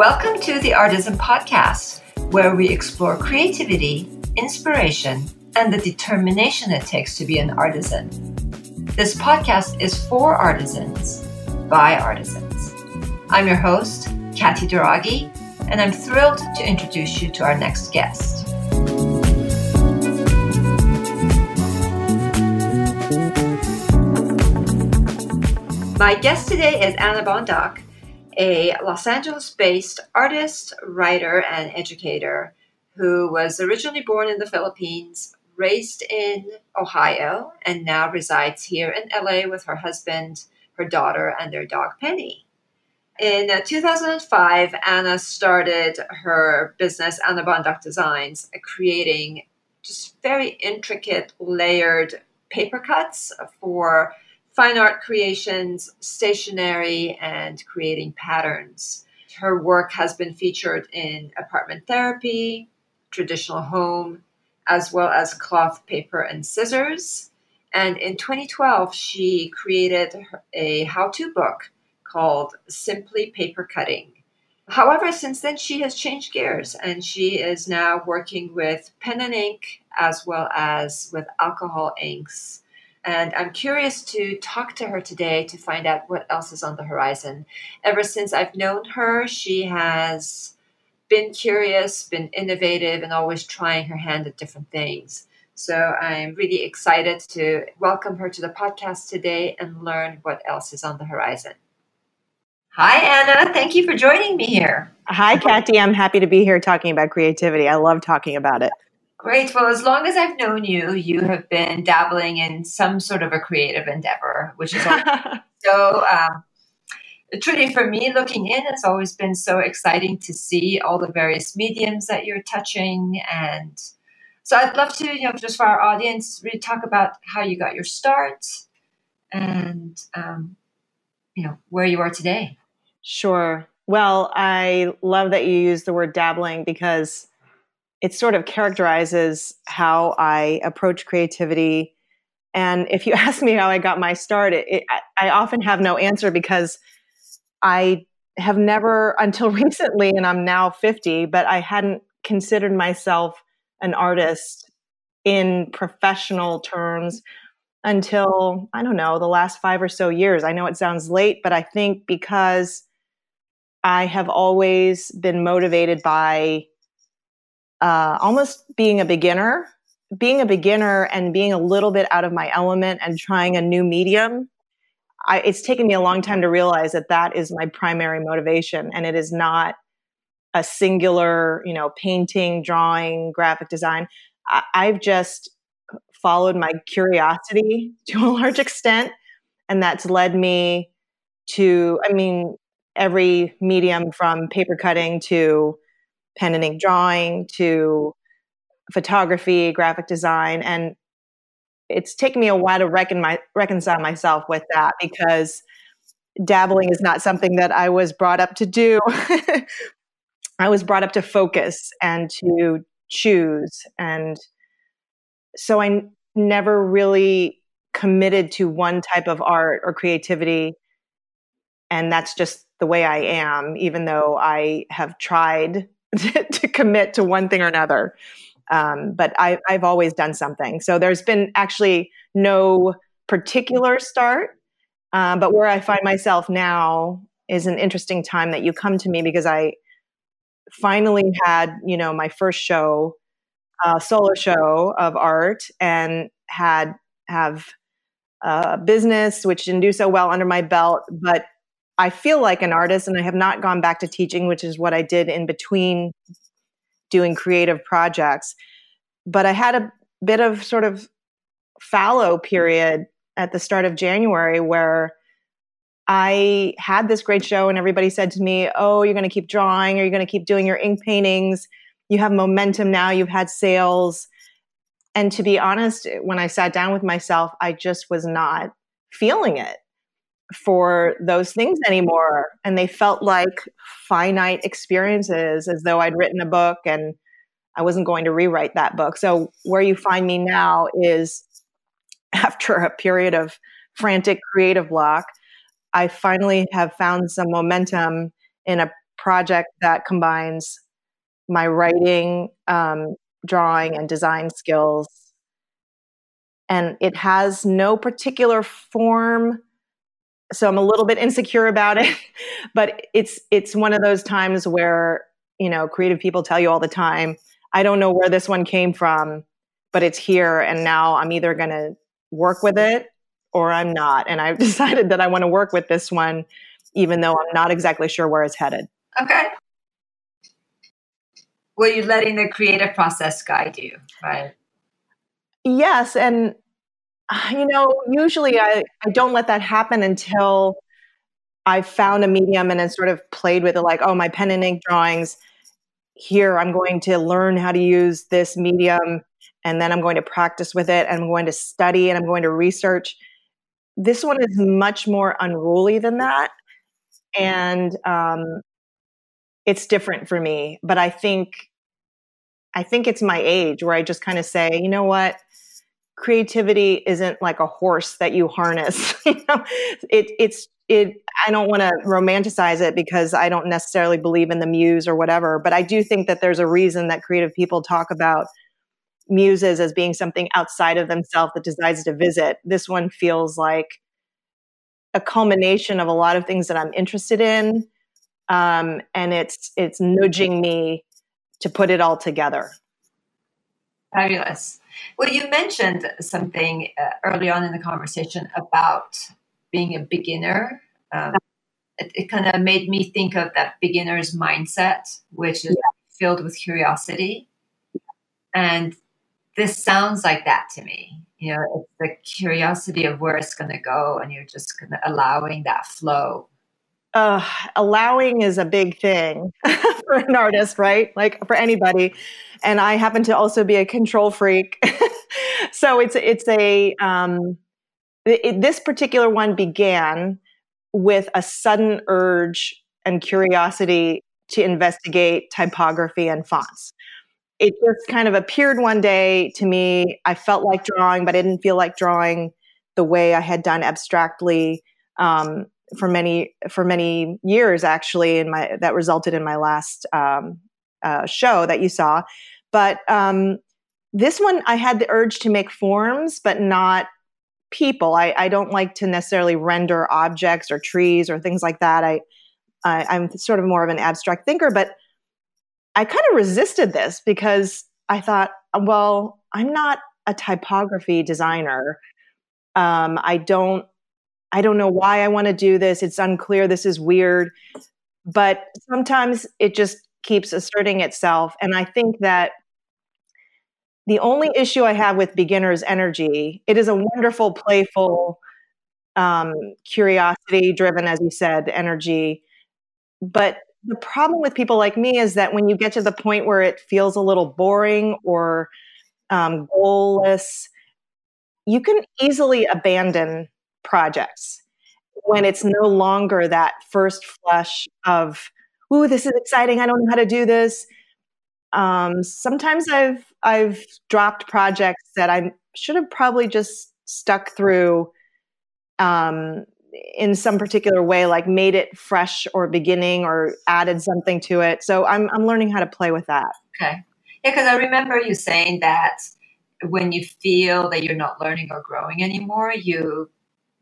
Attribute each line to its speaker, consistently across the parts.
Speaker 1: Welcome to the Artisan Podcast, where we explore creativity, inspiration, and the determination it takes to be an artisan. This podcast is for artisans, by artisans. I'm your host, Kathy Duragi, and I'm thrilled to introduce you to our next guest. My guest today is Anna Bondoc, a Los Angeles based artist, writer, and educator who was originally born in the Philippines, raised in Ohio, and now resides here in LA with her husband, her daughter, and their dog Penny. In uh, 2005, Anna started her business, Anna Bondoc Designs, creating just very intricate, layered paper cuts for fine art creations, stationery, and creating patterns. Her work has been featured in apartment therapy, traditional home, as well as cloth, paper, and scissors. And in 2012, she created a how to book called Simply Paper Cutting. However, since then, she has changed gears and she is now working with pen and ink as well as with alcohol inks and I'm curious to talk to her today to find out what else is on the horizon. Ever since I've known her, she has been curious, been innovative, and always trying her hand at different things. So I'm really excited to welcome her to the podcast today and learn what else is on the horizon. Hi, Anna. Thank you for joining me here.
Speaker 2: Hi, Kathy. I'm happy to be here talking about creativity. I love talking about it.
Speaker 1: Great. Well, as long as I've known you, you have been dabbling in some sort of a creative endeavor, which is so. Um, truly, for me, looking in, it's always been so exciting to see all the various mediums that you're touching, and so I'd love to, you know, just for our audience, really talk about how you got your start, and um, you know where you are today.
Speaker 2: Sure. Well, I love that you use the word dabbling because it sort of characterizes how I approach creativity. And if you ask me how I got my start, it, it, I often have no answer because I have never, until recently, and I'm now 50, but I hadn't considered myself an artist in professional terms until, I don't know, the last five or so years. I know it sounds late, but I think because I have always been motivated by uh, almost being a beginner, being a beginner and being a little bit out of my element and trying a new medium. I, it's taken me a long time to realize that that is my primary motivation, and it is not a singular, you know, painting, drawing, graphic design. I, I've just followed my curiosity to a large extent, and that's led me to, I mean, every medium from paper cutting to pen and ink drawing to photography, graphic design, and it's taken me a while to reckon my, reconcile myself with that because dabbling is not something that I was brought up to do. I was brought up to focus and to choose. And so I never really committed to one type of art or creativity. And that's just the way I am, even though I have tried to, commit to one thing or another. Um, but I, I've always done something. So there's been actually no particular start. Uh, but where I find myself now is an interesting time that you come to me because I finally had, you know, my first show, uh, solo show of art, and had have a business which didn't do so well under my belt, but I feel like an artist and I have not gone back to teaching, which is what I did in between doing creative projects. But I had a bit of sort of fallow period at the start of January where I had this great show and everybody said to me, Oh, you're going to keep drawing or you're going to keep doing your ink paintings. You have momentum now, you've had sales. And to be honest, when I sat down with myself, I just was not feeling it for those things anymore. And they felt like finite experiences, as though I'd written a book and I wasn't going to rewrite that book. So, where you find me now is after a period of frantic creative block, I finally have found some momentum in a project that combines my writing, um, drawing, and design skills. And it has no particular form so I'm a little bit insecure about it, but it's it's one of those times where you know creative people tell you all the time, I don't know where this one came from, but it's here, and now I'm either going to work with it or I'm not, and I've decided that I want to work with this one, even though I'm not exactly sure where it's headed.
Speaker 1: Okay. Well, you're letting the creative process guide you, right?
Speaker 2: Yes, and you know, usually I, I don't let that happen until I've found a medium and then sort of played with it like, oh, my pen and ink drawings, here I'm going to learn how to use this medium and then I'm going to practice with it and I'm going to study and I'm going to research. This one is much more unruly than that. And um, it's different for me. But I think I think it's my age where I just kind of say, you know what? Creativity isn't like a horse that you harness. you know, it, it's it. I don't want to romanticize it because I don't necessarily believe in the muse or whatever. But I do think that there's a reason that creative people talk about muses as being something outside of themselves that decides to visit. This one feels like a culmination of a lot of things that I'm interested in, um, and it's it's nudging me to put it all together.
Speaker 1: Fabulous. Well, you mentioned something uh, early on in the conversation about being a beginner. Um, it, it kind of made me think of that beginner's mindset, which is yeah. filled with curiosity. And this sounds like that to me. You know, it's the curiosity of where it's going to go, and you're just kind of allowing that flow.
Speaker 2: Uh, allowing is a big thing for an artist, right? Like for anybody and I happen to also be a control freak. so it's it's a um, it, this particular one began with a sudden urge and curiosity to investigate typography and fonts. It just kind of appeared one day to me. I felt like drawing, but I didn't feel like drawing the way I had done abstractly um, for many for many years. Actually, in my that resulted in my last um, uh, show that you saw. But um, this one, I had the urge to make forms, but not people. I, I don't like to necessarily render objects or trees or things like that. I, I I'm sort of more of an abstract thinker, but I kind of resisted this because I thought, well, I'm not a typography designer. Um, I don't I don't know why I want to do this. It's unclear. This is weird. But sometimes it just keeps asserting itself. And I think that the only issue I have with beginner's energy, it is a wonderful, playful, um, curiosity driven, as you said, energy. But the problem with people like me is that when you get to the point where it feels a little boring or um, goalless, you can easily abandon projects when it's no longer that first flush of ooh, this is exciting. I don't know how to do this. Um, sometimes I've I've dropped projects that I should have probably just stuck through um, in some particular way, like made it fresh or beginning or added something to it. So I'm I'm learning how to play with that.
Speaker 1: Okay, yeah, because I remember you saying that when you feel that you're not learning or growing anymore, you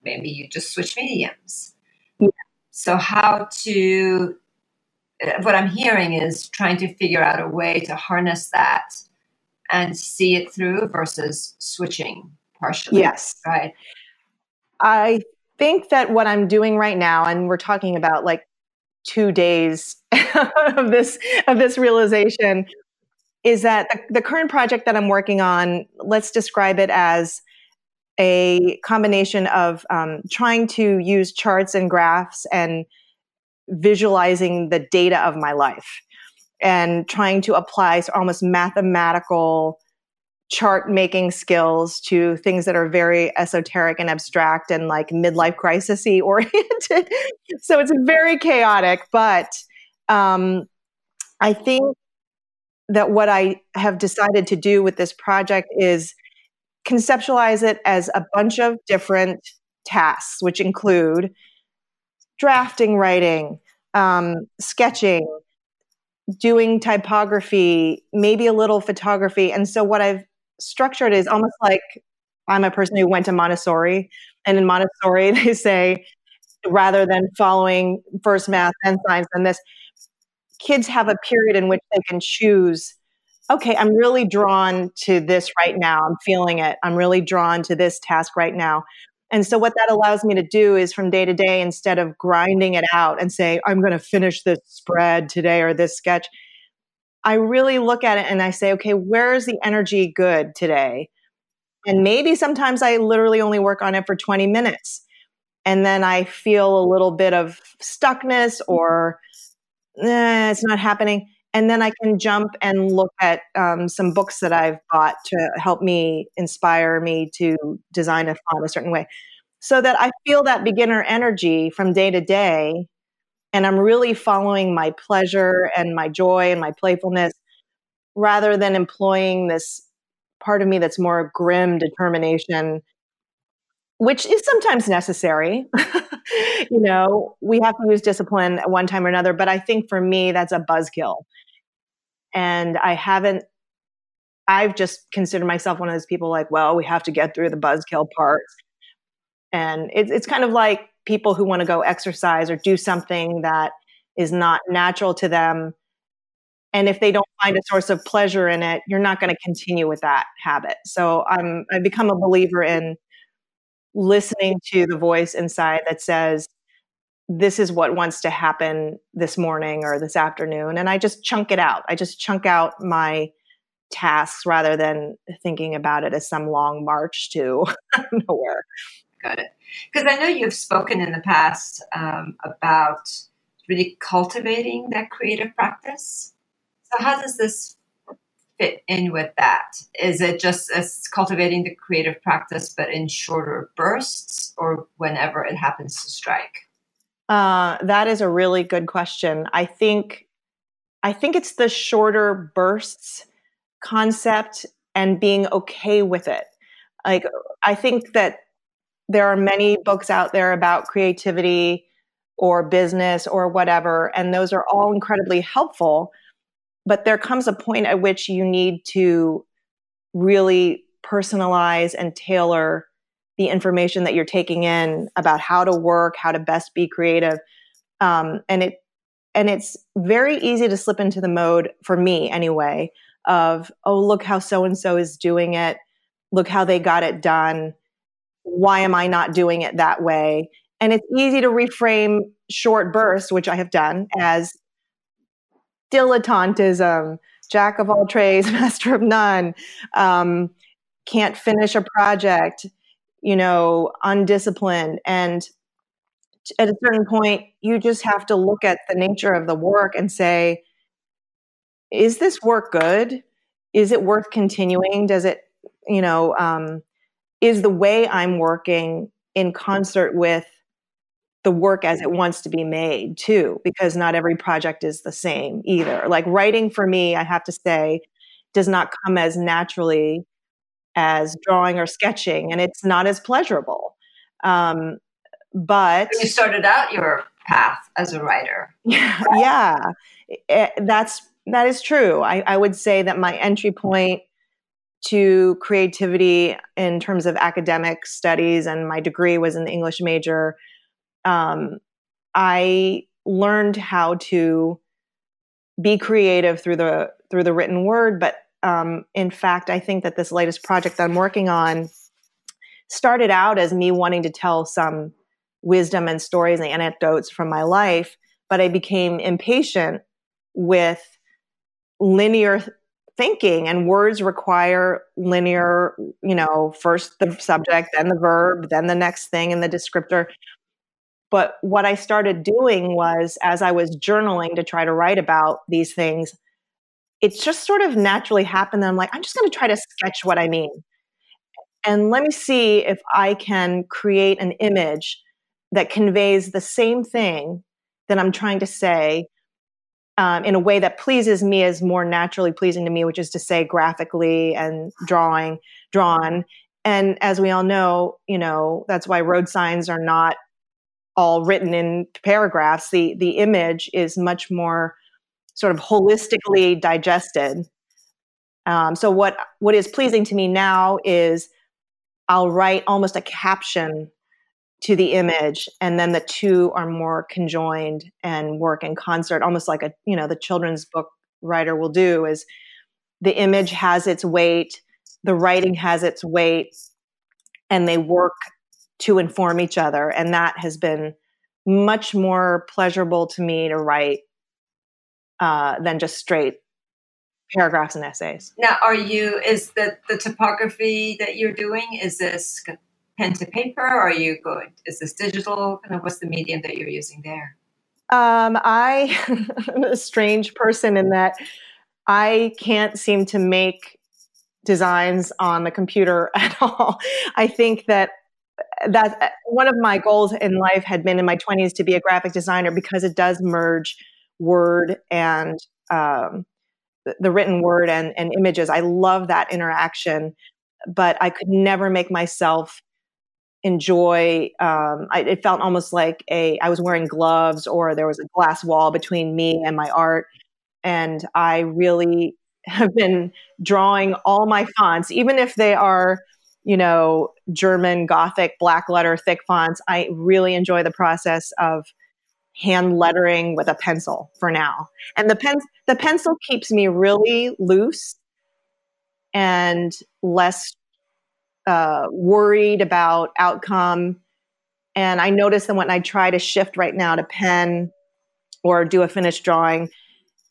Speaker 1: maybe you just switch mediums. Yeah. So how to what I'm hearing is trying to figure out a way to harness that and see it through versus switching partially.
Speaker 2: Yes.
Speaker 1: Right.
Speaker 2: I think that what I'm doing right now, and we're talking about like two days of this of this realization, is that the, the current project that I'm working on, let's describe it as a combination of um, trying to use charts and graphs and visualizing the data of my life and trying to apply almost mathematical chart making skills to things that are very esoteric and abstract and like midlife crisis oriented. so it's very chaotic, but um, I think that what I have decided to do with this project is conceptualize it as a bunch of different tasks, which include drafting writing, um, sketching, doing typography, maybe a little photography. And so what I've structured is almost like I'm a person who went to Montessori. And in Montessori, they say, rather than following first math, and science, and this, kids have a period in which they can choose okay, I'm really drawn to this right now. I'm feeling it. I'm really drawn to this task right now. And so, what that allows me to do is from day to day, instead of grinding it out and say, I'm going to finish this spread today or this sketch, I really look at it and I say, okay, where's the energy good today? And maybe sometimes I literally only work on it for 20 minutes. And then I feel a little bit of stuckness or eh, it's not happening and then I can jump and look at um, some books that I've bought to help me inspire me to design a font a certain way, so that I feel that beginner energy from day to day, and I'm really following my pleasure and my joy and my playfulness, rather than employing this part of me that's more grim determination which is sometimes necessary. you know, we have to use discipline at one time or another, but I think for me, that's a buzzkill and I haven't I've just considered myself one of those people like, well, we have to get through the buzzkill parts. And it's it's kind of like people who want to go exercise or do something that is not natural to them. And if they don't find a source of pleasure in it, you're not going to continue with that habit. So I'm I've become a believer in listening to the voice inside that says, this is what wants to happen this morning or this afternoon. And I just chunk it out. I just chunk out my tasks rather than thinking about it as some long march to nowhere.
Speaker 1: Got it. Because I know you've spoken in the past um, about really cultivating that creative practice. So, how does this fit in with that? Is it just as cultivating the creative practice, but in shorter bursts, or whenever it happens to strike?
Speaker 2: Uh, that is a really good question. I think I think it's the shorter bursts concept and being okay with it. Like I think that there are many books out there about creativity or business or whatever and those are all incredibly helpful, but there comes a point at which you need to really personalize and tailor the information that you're taking in about how to work, how to best be creative. Um, and it and it's very easy to slip into the mode for me anyway of oh look how so and so is doing it. Look how they got it done. Why am i not doing it that way? And it's easy to reframe short bursts which i have done as dilettantism jack of all trades master of none um, can't finish a project you know, undisciplined. And at a certain point, you just have to look at the nature of the work and say, is this work good? Is it worth continuing? Does it, you know, um, is the way I'm working in concert with the work as it wants to be made too? Because not every project is the same either. Like writing for me, I have to say, does not come as naturally as drawing or sketching, and it's not as pleasurable. Um, but
Speaker 1: you started out your path as a writer.
Speaker 2: yeah, it, eh, that's that is true. I, I would say that my entry point to creativity in terms of academic studies, and my degree was an English major. Um, I learned how to be creative through the through the written word, but um, in fact, I think that this latest project that I'm working on started out as me wanting to tell some wisdom and stories and anecdotes from my life, but I became impatient with linear thinking and words require linear you know first the subject then the verb then the next thing and the descriptor but what i started doing was as i was journaling to try to write about these things it's just sort of naturally happened that I'm like, I'm just going to try to sketch what I mean. And let me see if I can create an image that conveys the same thing that I'm trying to say um, in a way that pleases me as more naturally pleasing to me, which is to say graphically and drawing, drawn. And as we all know, you know, that's why road signs are not all written in paragraphs. The the image is much more sort of holistically digested. Um, so what what is pleasing to me now is I'll write almost a caption to the image and then the two are more conjoined and work in concert almost like a you know the children's book writer will do is the image has its weight the writing has its weight and they work to inform each other and that has been much more pleasurable to me to write uh, than just straight paragraphs and essays.
Speaker 1: Now, are you, is the, the typography that you're doing, is this pen to paper? Are you going, is this digital? Kind of what's the medium that you're using there?
Speaker 2: Um, I am a strange person in that I can't seem to make designs on the computer at all. I think that that one of my goals in life had been in my 20s to be a graphic designer because it does merge word and um, the written word and, and images. I love that interaction, but I could never make myself enjoy um, I, it felt almost like a i was wearing gloves or there was a glass wall between me and my art and i really have been drawing all my fonts even if they are you know german gothic black letter thick fonts i really enjoy the process of hand lettering with a pencil for now. And the pen the pencil keeps me really loose and less uh, worried about outcome. And I notice that when I try to shift right now to pen or do a finished drawing,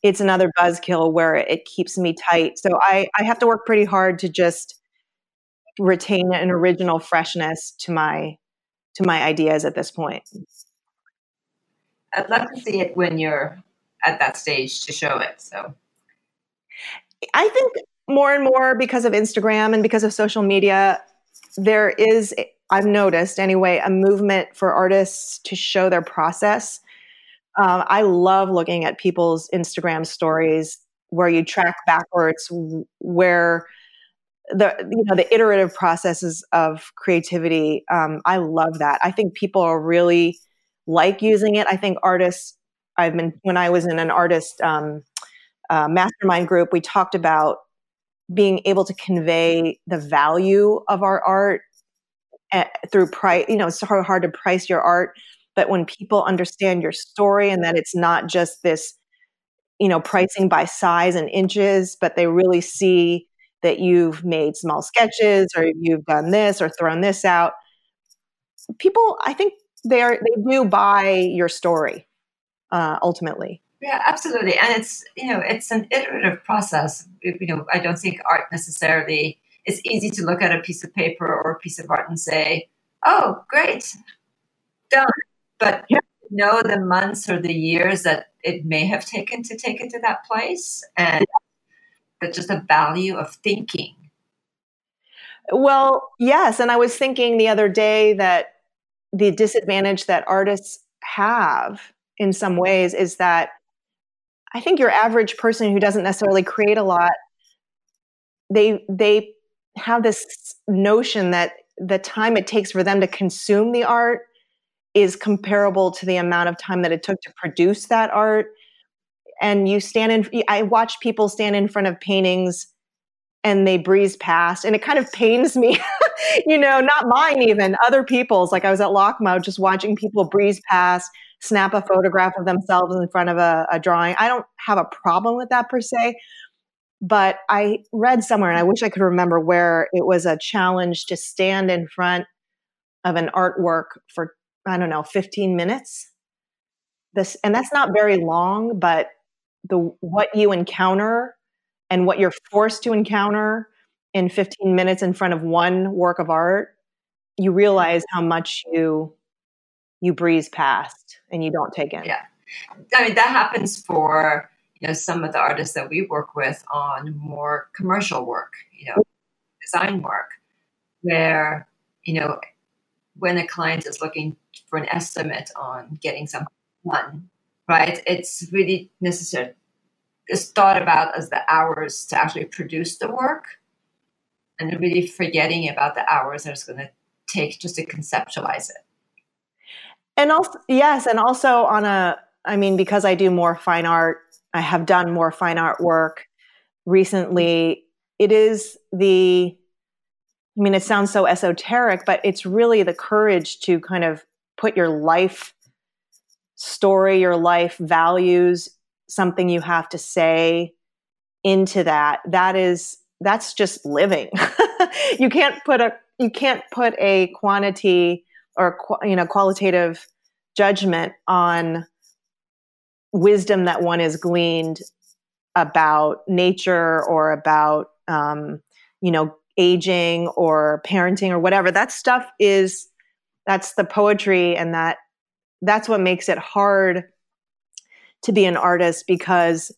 Speaker 2: it's another buzzkill where it keeps me tight. So I, I have to work pretty hard to just retain an original freshness to my to my ideas at this point.
Speaker 1: I'd love to see it when you're at that stage to show it. So
Speaker 2: I think more and more because of Instagram and because of social media, there is, I've noticed anyway, a movement for artists to show their process. Um, I love looking at people's Instagram stories where you track backwards where the you know the iterative processes of creativity um, i love that i think people are really like using it. I think artists, I've been, when I was in an artist um, uh, mastermind group, we talked about being able to convey the value of our art at, eh, through price. You know, it's hard, hard to price your art, but when people understand your story and that it's not just this, you know, pricing by size and inches, but they really see that you've made small sketches or you've done this or thrown this out. People, I think they are they do buy your story uh, ultimately.
Speaker 1: Yeah, absolutely, and it's you know it's an iterative process. You know, I don't think art necessarily. It's easy to look at a piece of paper or a piece of art and say, "Oh, great, done," but yeah. know the months or the years that it may have taken to take it to that place, and that's just the value of thinking.
Speaker 2: Well, yes, and I was thinking the other day that the disadvantage that artists have in some ways is that I think your average person who doesn't necessarily create a lot, they they have this notion that the time it takes for them to consume the art is comparable to the amount of time that it took to produce that art. And you stand in, I watch people stand in front of paintings and they breeze past, and it kind of pains me you know, not mine even, other people's. Like I was at LACMA just watching people breeze past, snap a photograph of themselves in front of a, a drawing. I don't have a problem with that per se. But I read somewhere, and I wish I could remember where it was a challenge to stand in front of an artwork for, I don't know, 15 minutes. This, and that's not very long, but the what you encounter and what you're forced to encounter in 15 minutes in front of one work of art, you realize how much you you breeze past and you don't take in.
Speaker 1: Yeah. I mean that happens for you know some of the artists that we work with on more commercial work, you know, design work, where, you know, when a client is looking for an estimate on getting something done, right? It's really necessary. It's thought about as the hours to actually produce the work and really forgetting about the hours that it's going to take just to conceptualize it.
Speaker 2: And also, yes, and also on a, I mean, because I do more fine art, I have done more fine art work recently. It is the, I mean, it sounds so esoteric, but it's really the courage to kind of put your life story, your life values, something you have to say into that. That is, that's just living. you can't put a, you can't put a quantity or you know qualitative judgment on wisdom that one is gleaned about nature or about um, you know aging or parenting or whatever that stuff is that's the poetry and that that's what makes it hard to be an artist because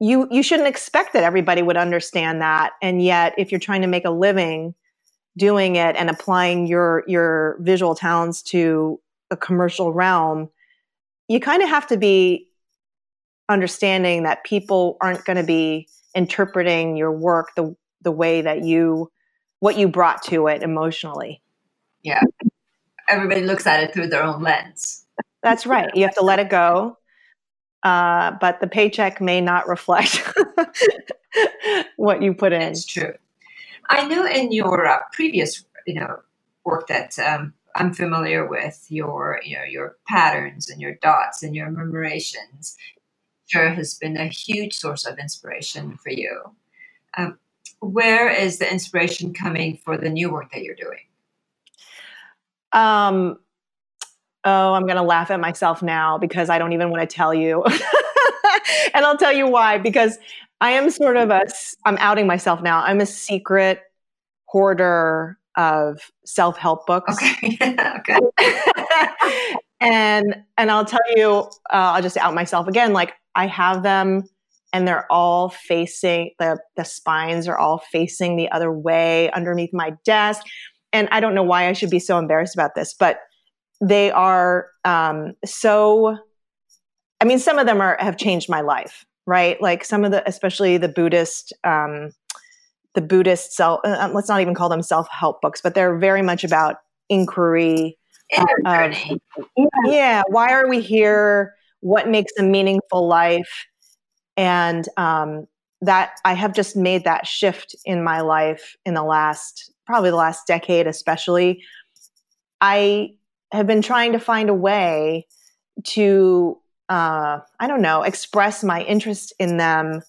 Speaker 2: you you shouldn't expect that everybody would understand that. And yet if you're trying to make a living doing it and applying your your visual talents to a commercial realm you kind of have to be understanding that people aren't going to be interpreting your work the the way that you what you brought to it emotionally.
Speaker 1: Yeah. Everybody looks at it through their own lens
Speaker 2: that's right you have to let it go uh, but the paycheck may not reflect what you put in
Speaker 1: it's true I know in your uh, previous, you know, work that um, I'm familiar with your, you know, your patterns and your dots and your memorations. Sure, has been a huge source of inspiration for you. Um, where is the inspiration coming for the new work that you're doing?
Speaker 2: Um, oh, I'm going to laugh at myself now because I don't even want to tell you. and I'll tell you why because I am sort of a, I'm outing myself now. I'm a secret hoarder of self-help books.
Speaker 1: Okay. okay.
Speaker 2: and and I'll tell you, uh, I'll just out myself again. Like I have them, and they're all facing the the spines are all facing the other way underneath my desk. And I don't know why I should be so embarrassed about this, but they are um, so. I mean, some of them are have changed my life right? Like some of the, especially the Buddhist, um, the Buddhist self. Uh, um, let's not even call them self help books, but they're very much about inquiry.
Speaker 1: Of,
Speaker 2: yeah, why are we here? What makes a meaningful life? And um, that I have just made that shift in my life in the last, probably the last decade, especially. I have been trying to find a way to uh, I don't know, express my interest in them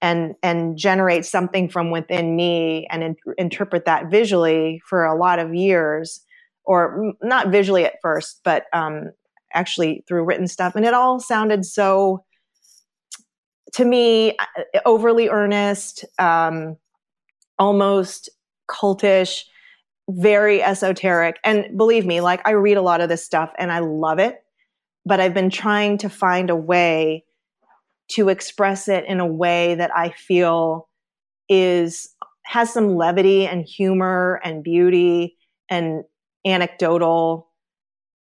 Speaker 2: and and generate something from within me and in, interpret that visually for a lot of years, or not visually at first, but um, actually through written stuff, and it all sounded so to me uh, overly earnest, um, almost cultish, very esoteric. And believe me, like I read a lot of this stuff and I love it but I've been trying to find a way to express it in a way that I feel is has some levity and humor and beauty and anecdotal,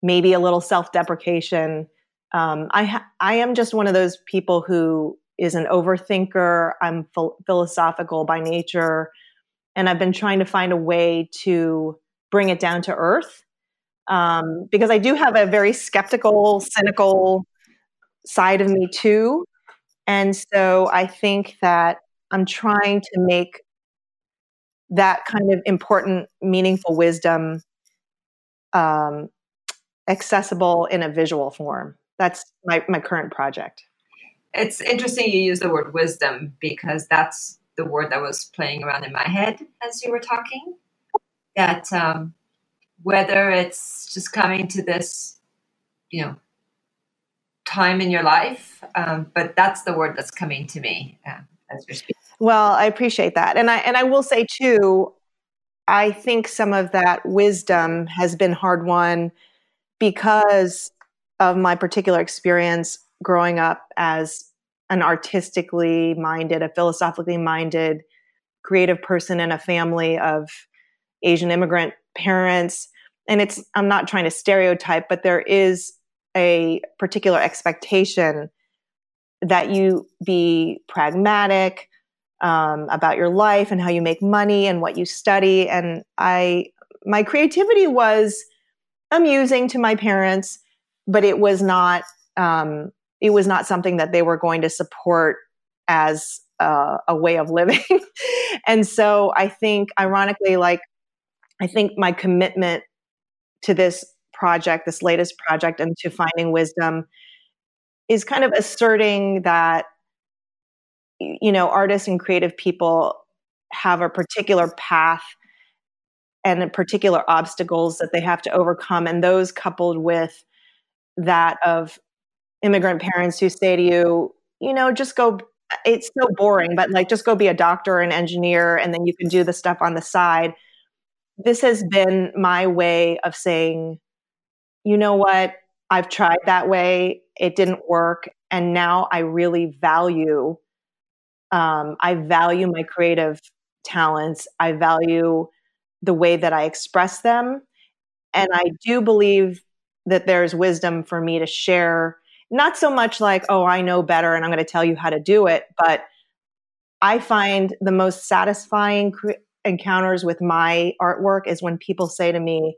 Speaker 2: maybe a little self-deprecation. Um, I ha- I am just one of those people who is an overthinker. I'm ph- philosophical by nature, and I've been trying to find a way to bring it down to earth um, because I do have a very skeptical, cynical side of me too. And so I think that I'm trying to make that kind of important, meaningful wisdom um, accessible in a visual form. That's my, my current project.
Speaker 1: It's interesting you use the word wisdom because that's the word that was playing around in my head as you were talking. That um, whether it's just coming to this, you know, time in your life. Um, but that's the word that's coming to me uh, as you're speaking.
Speaker 2: Well, I appreciate that, and I and I will say too, I think some of that wisdom has been hard won because of my particular experience growing up as an artistically minded, a philosophically minded, creative person in a family of Asian immigrant parents. And it's i'm not trying to stereotype but there is a particular expectation that you be pragmatic um, about your life and how you make money and what you study. And i my creativity was amusing to my parents but it was not um, it was not something that they were going to support as uh, a way of living. and so I think, ironically, like I think my commitment to this project, this latest project, and to finding wisdom is kind of asserting that you know artists and creative people have a particular path and particular obstacles that they have to overcome and those coupled with that of immigrant parents who say to you you know just go it's so boring but like just go be a doctor or an engineer and then you can do the stuff on the side. This has been my way of saying you know what? I've tried that way. It didn't work. And now i really value um, i value my creative talents. I value the way that i express them. And i do believe that there's wisdom for me to share not so much like oh i know better and i'm going to tell you how to do it but i find the most satisfying encounters with my artwork is when people say to me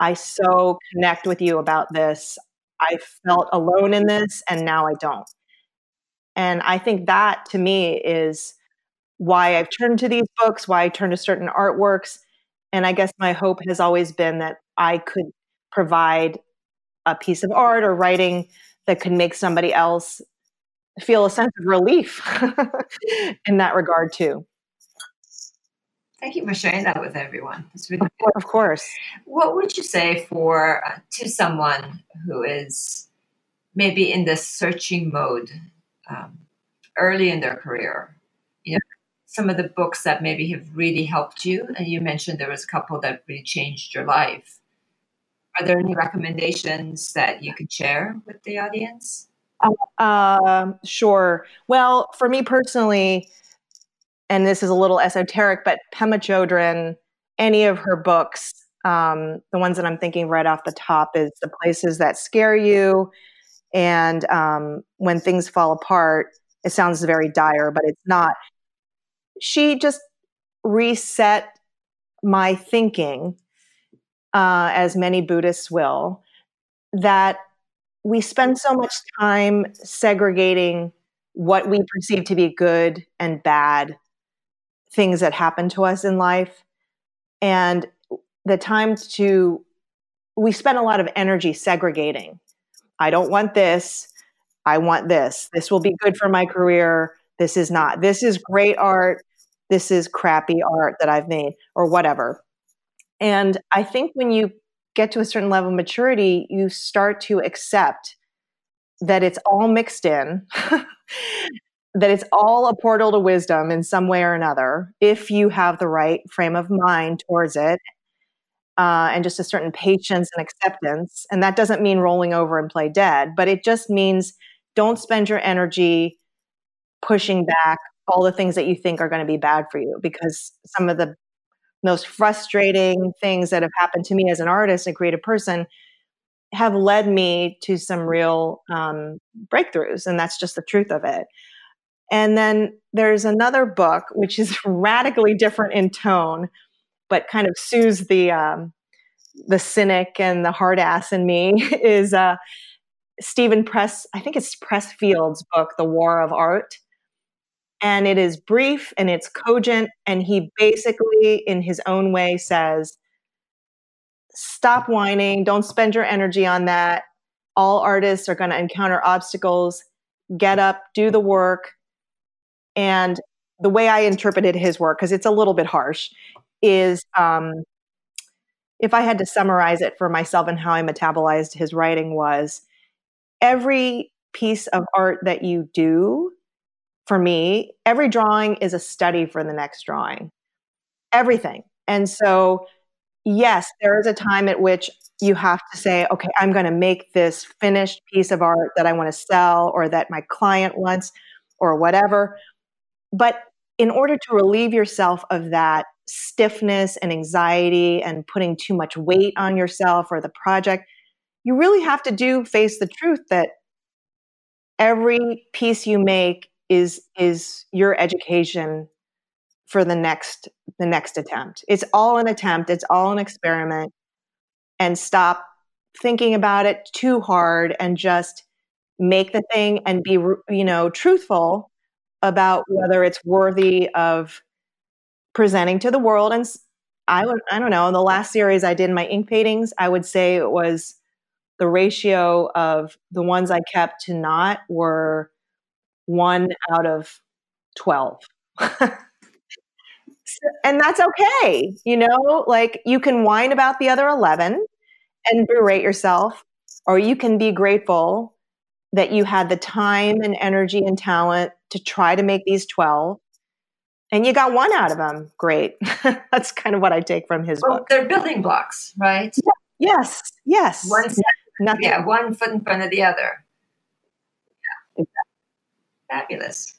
Speaker 2: i so connect with you about this. I felt alone in this and now i don't. And i think that to me is why i've turned to these books why i turn to certain artworks and i guess my hope has always been that i could provide a piece of art or writing that could make somebody else feel a sense of relief in that regard too.
Speaker 1: Thank you for sharing that with everyone.
Speaker 2: Really of, of course.
Speaker 1: What would you say for uh, to someone who is maybe in this searching mode um, early in their career? You know, some of the books that maybe have really helped you, and you mentioned there was a couple that really changed your life. Are there any recommendations that you could share with the audience?
Speaker 2: Uh, sure. Well, for me personally, and this is a little esoteric, but Pema Chodron, any of her books, um, the ones that I'm thinking right off the top is The Places That Scare You and um, When Things Fall Apart. It sounds very dire, but it's not. She just reset my thinking uh, as many Buddhists will, that we spend so much time segregating what we perceive to be good and bad things that happen to us in life. And the times to, we spend a lot of energy segregating. I don't want this. I want this. This will be good for my career. This is not. This is great art. This is crappy art that I've made, or whatever. And I think when you get to a certain level of maturity, you start to accept that it's all mixed in, that it's all a portal to wisdom in some way or another, if you have the right frame of mind towards it. Uh, and just a certain patience and acceptance. And that doesn't mean rolling over and play dead, but it just means don't spend your energy pushing back all the things that you think are going to be bad for you because some of the most frustrating things that have happened to me as an artist and creative person have led me to some real um, breakthroughs. And that's just the truth of it. And then there's another book, which is radically different in tone, but kind of soothes the, um, the cynic and the hard ass in me, is uh, Steven Press, I think it's Pressfield's book, The War of Art and it is brief and it's cogent and he basically in his own way says stop whining. Don't spend your energy on that. All artists are going to encounter obstacles. Get up do the work. And the way i interpreted his work because it's a little bit harsh is um, if i had to summarize it for myself and how i metabolized his writing was every piece of art that you do for me, every drawing is a study for the next drawing. Everything. And so, yes, there is a time at which you have to say, okay, I'm going to make this finished piece of art that I want to sell or that my client wants or whatever. But in order to relieve yourself of that stiffness and anxiety and putting too much weight on yourself or the project, you really have to do face the truth that every piece you make is is your education for the next the next attempt. It's all an attempt, it's all an experiment and stop thinking about it too hard and just make the thing and be you know truthful about whether it's worthy of presenting to the world and i would i don't know in the last series i did my ink paintings i would say it was the ratio of the ones i kept to not were one out of 12 and that's okay you know like you can whine about the other 11 and berate yourself or you can be grateful that you had the time and energy and talent to try to make these 12 and you got one out of them great. That's kind of what i take from his
Speaker 1: well,
Speaker 2: book.
Speaker 1: they're building blocks right?
Speaker 2: Yes yes.
Speaker 1: One Nothing. yeah one foot in front of the other. yeah. Fabulous.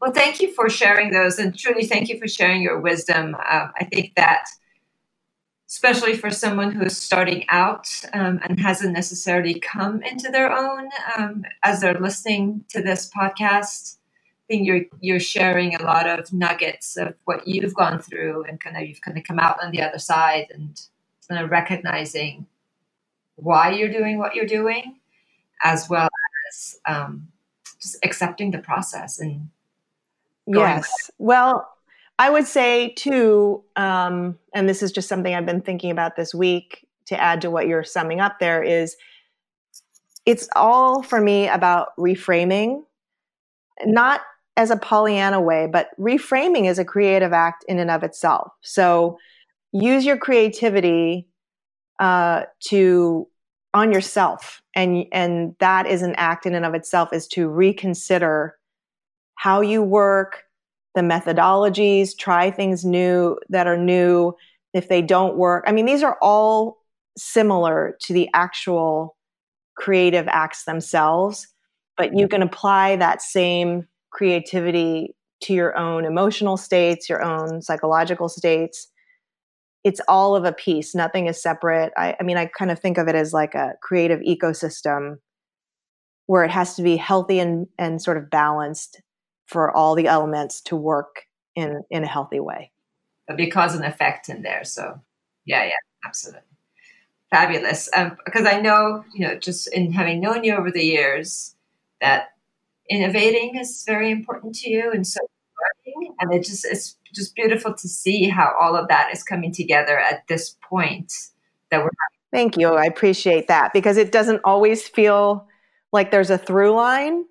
Speaker 1: Well thank you for sharing those and truly thank you for sharing your wisdom. Uh, i think that especially for someone who's starting out um, and hasn't necessarily come into their own um, as they're listening to this podcast I think you're you're sharing a lot of nuggets of what you've gone through and kind of you've kind of come out on the other side and kind of recognizing why you're doing what you're doing as well as um, just accepting the process and
Speaker 2: yes well I would say too, um, and this is just something I've been thinking about this week to add to what you're summing up there is it's all for me about reframing, not as a Pollyanna way, but reframing is a creative act in and of itself. So use your creativity uh, to on yourself, and and that is an act in and of itself is to reconsider how you work, the methodologies, try things new that are new. If they don't work, I mean, these are all similar to the actual creative acts themselves, but you can apply that same creativity to your own emotional states, your own psychological states. It's all of a piece, nothing is separate. I, I mean, I kind of think of it as like a creative ecosystem where it has to be healthy and, and sort of balanced for all the elements to work in in a healthy way.
Speaker 1: Because an effect in there. So yeah, yeah, absolutely. Fabulous. Um, because I know, you know, just in having known you over the years, that innovating is very important to you, and so and it just it's just beautiful to see how all of that is coming together at this point that we're.
Speaker 2: Thank you. I appreciate that because it doesn't always feel like there's a through line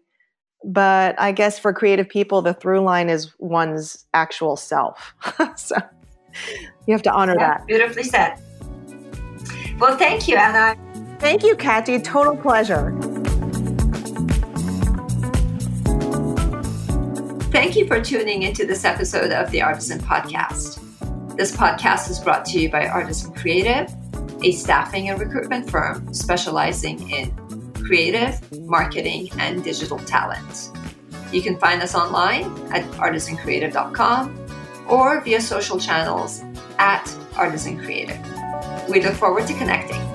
Speaker 2: but I guess for creative people, the through line is one's actual self. so you have to honor yeah, that.
Speaker 1: Beautifully said. Well, thank you, Anna.
Speaker 2: Thank you, Kathy. Total pleasure.
Speaker 1: Thank you for tuning into this episode of the Artisan Podcast. This podcast is brought to you by Artisan Creative, a staffing and recruitment firm specializing in creative, marketing, and digital talent. You can find us online at artisancreative.com or via social channels at artisancreative. We look forward to connecting.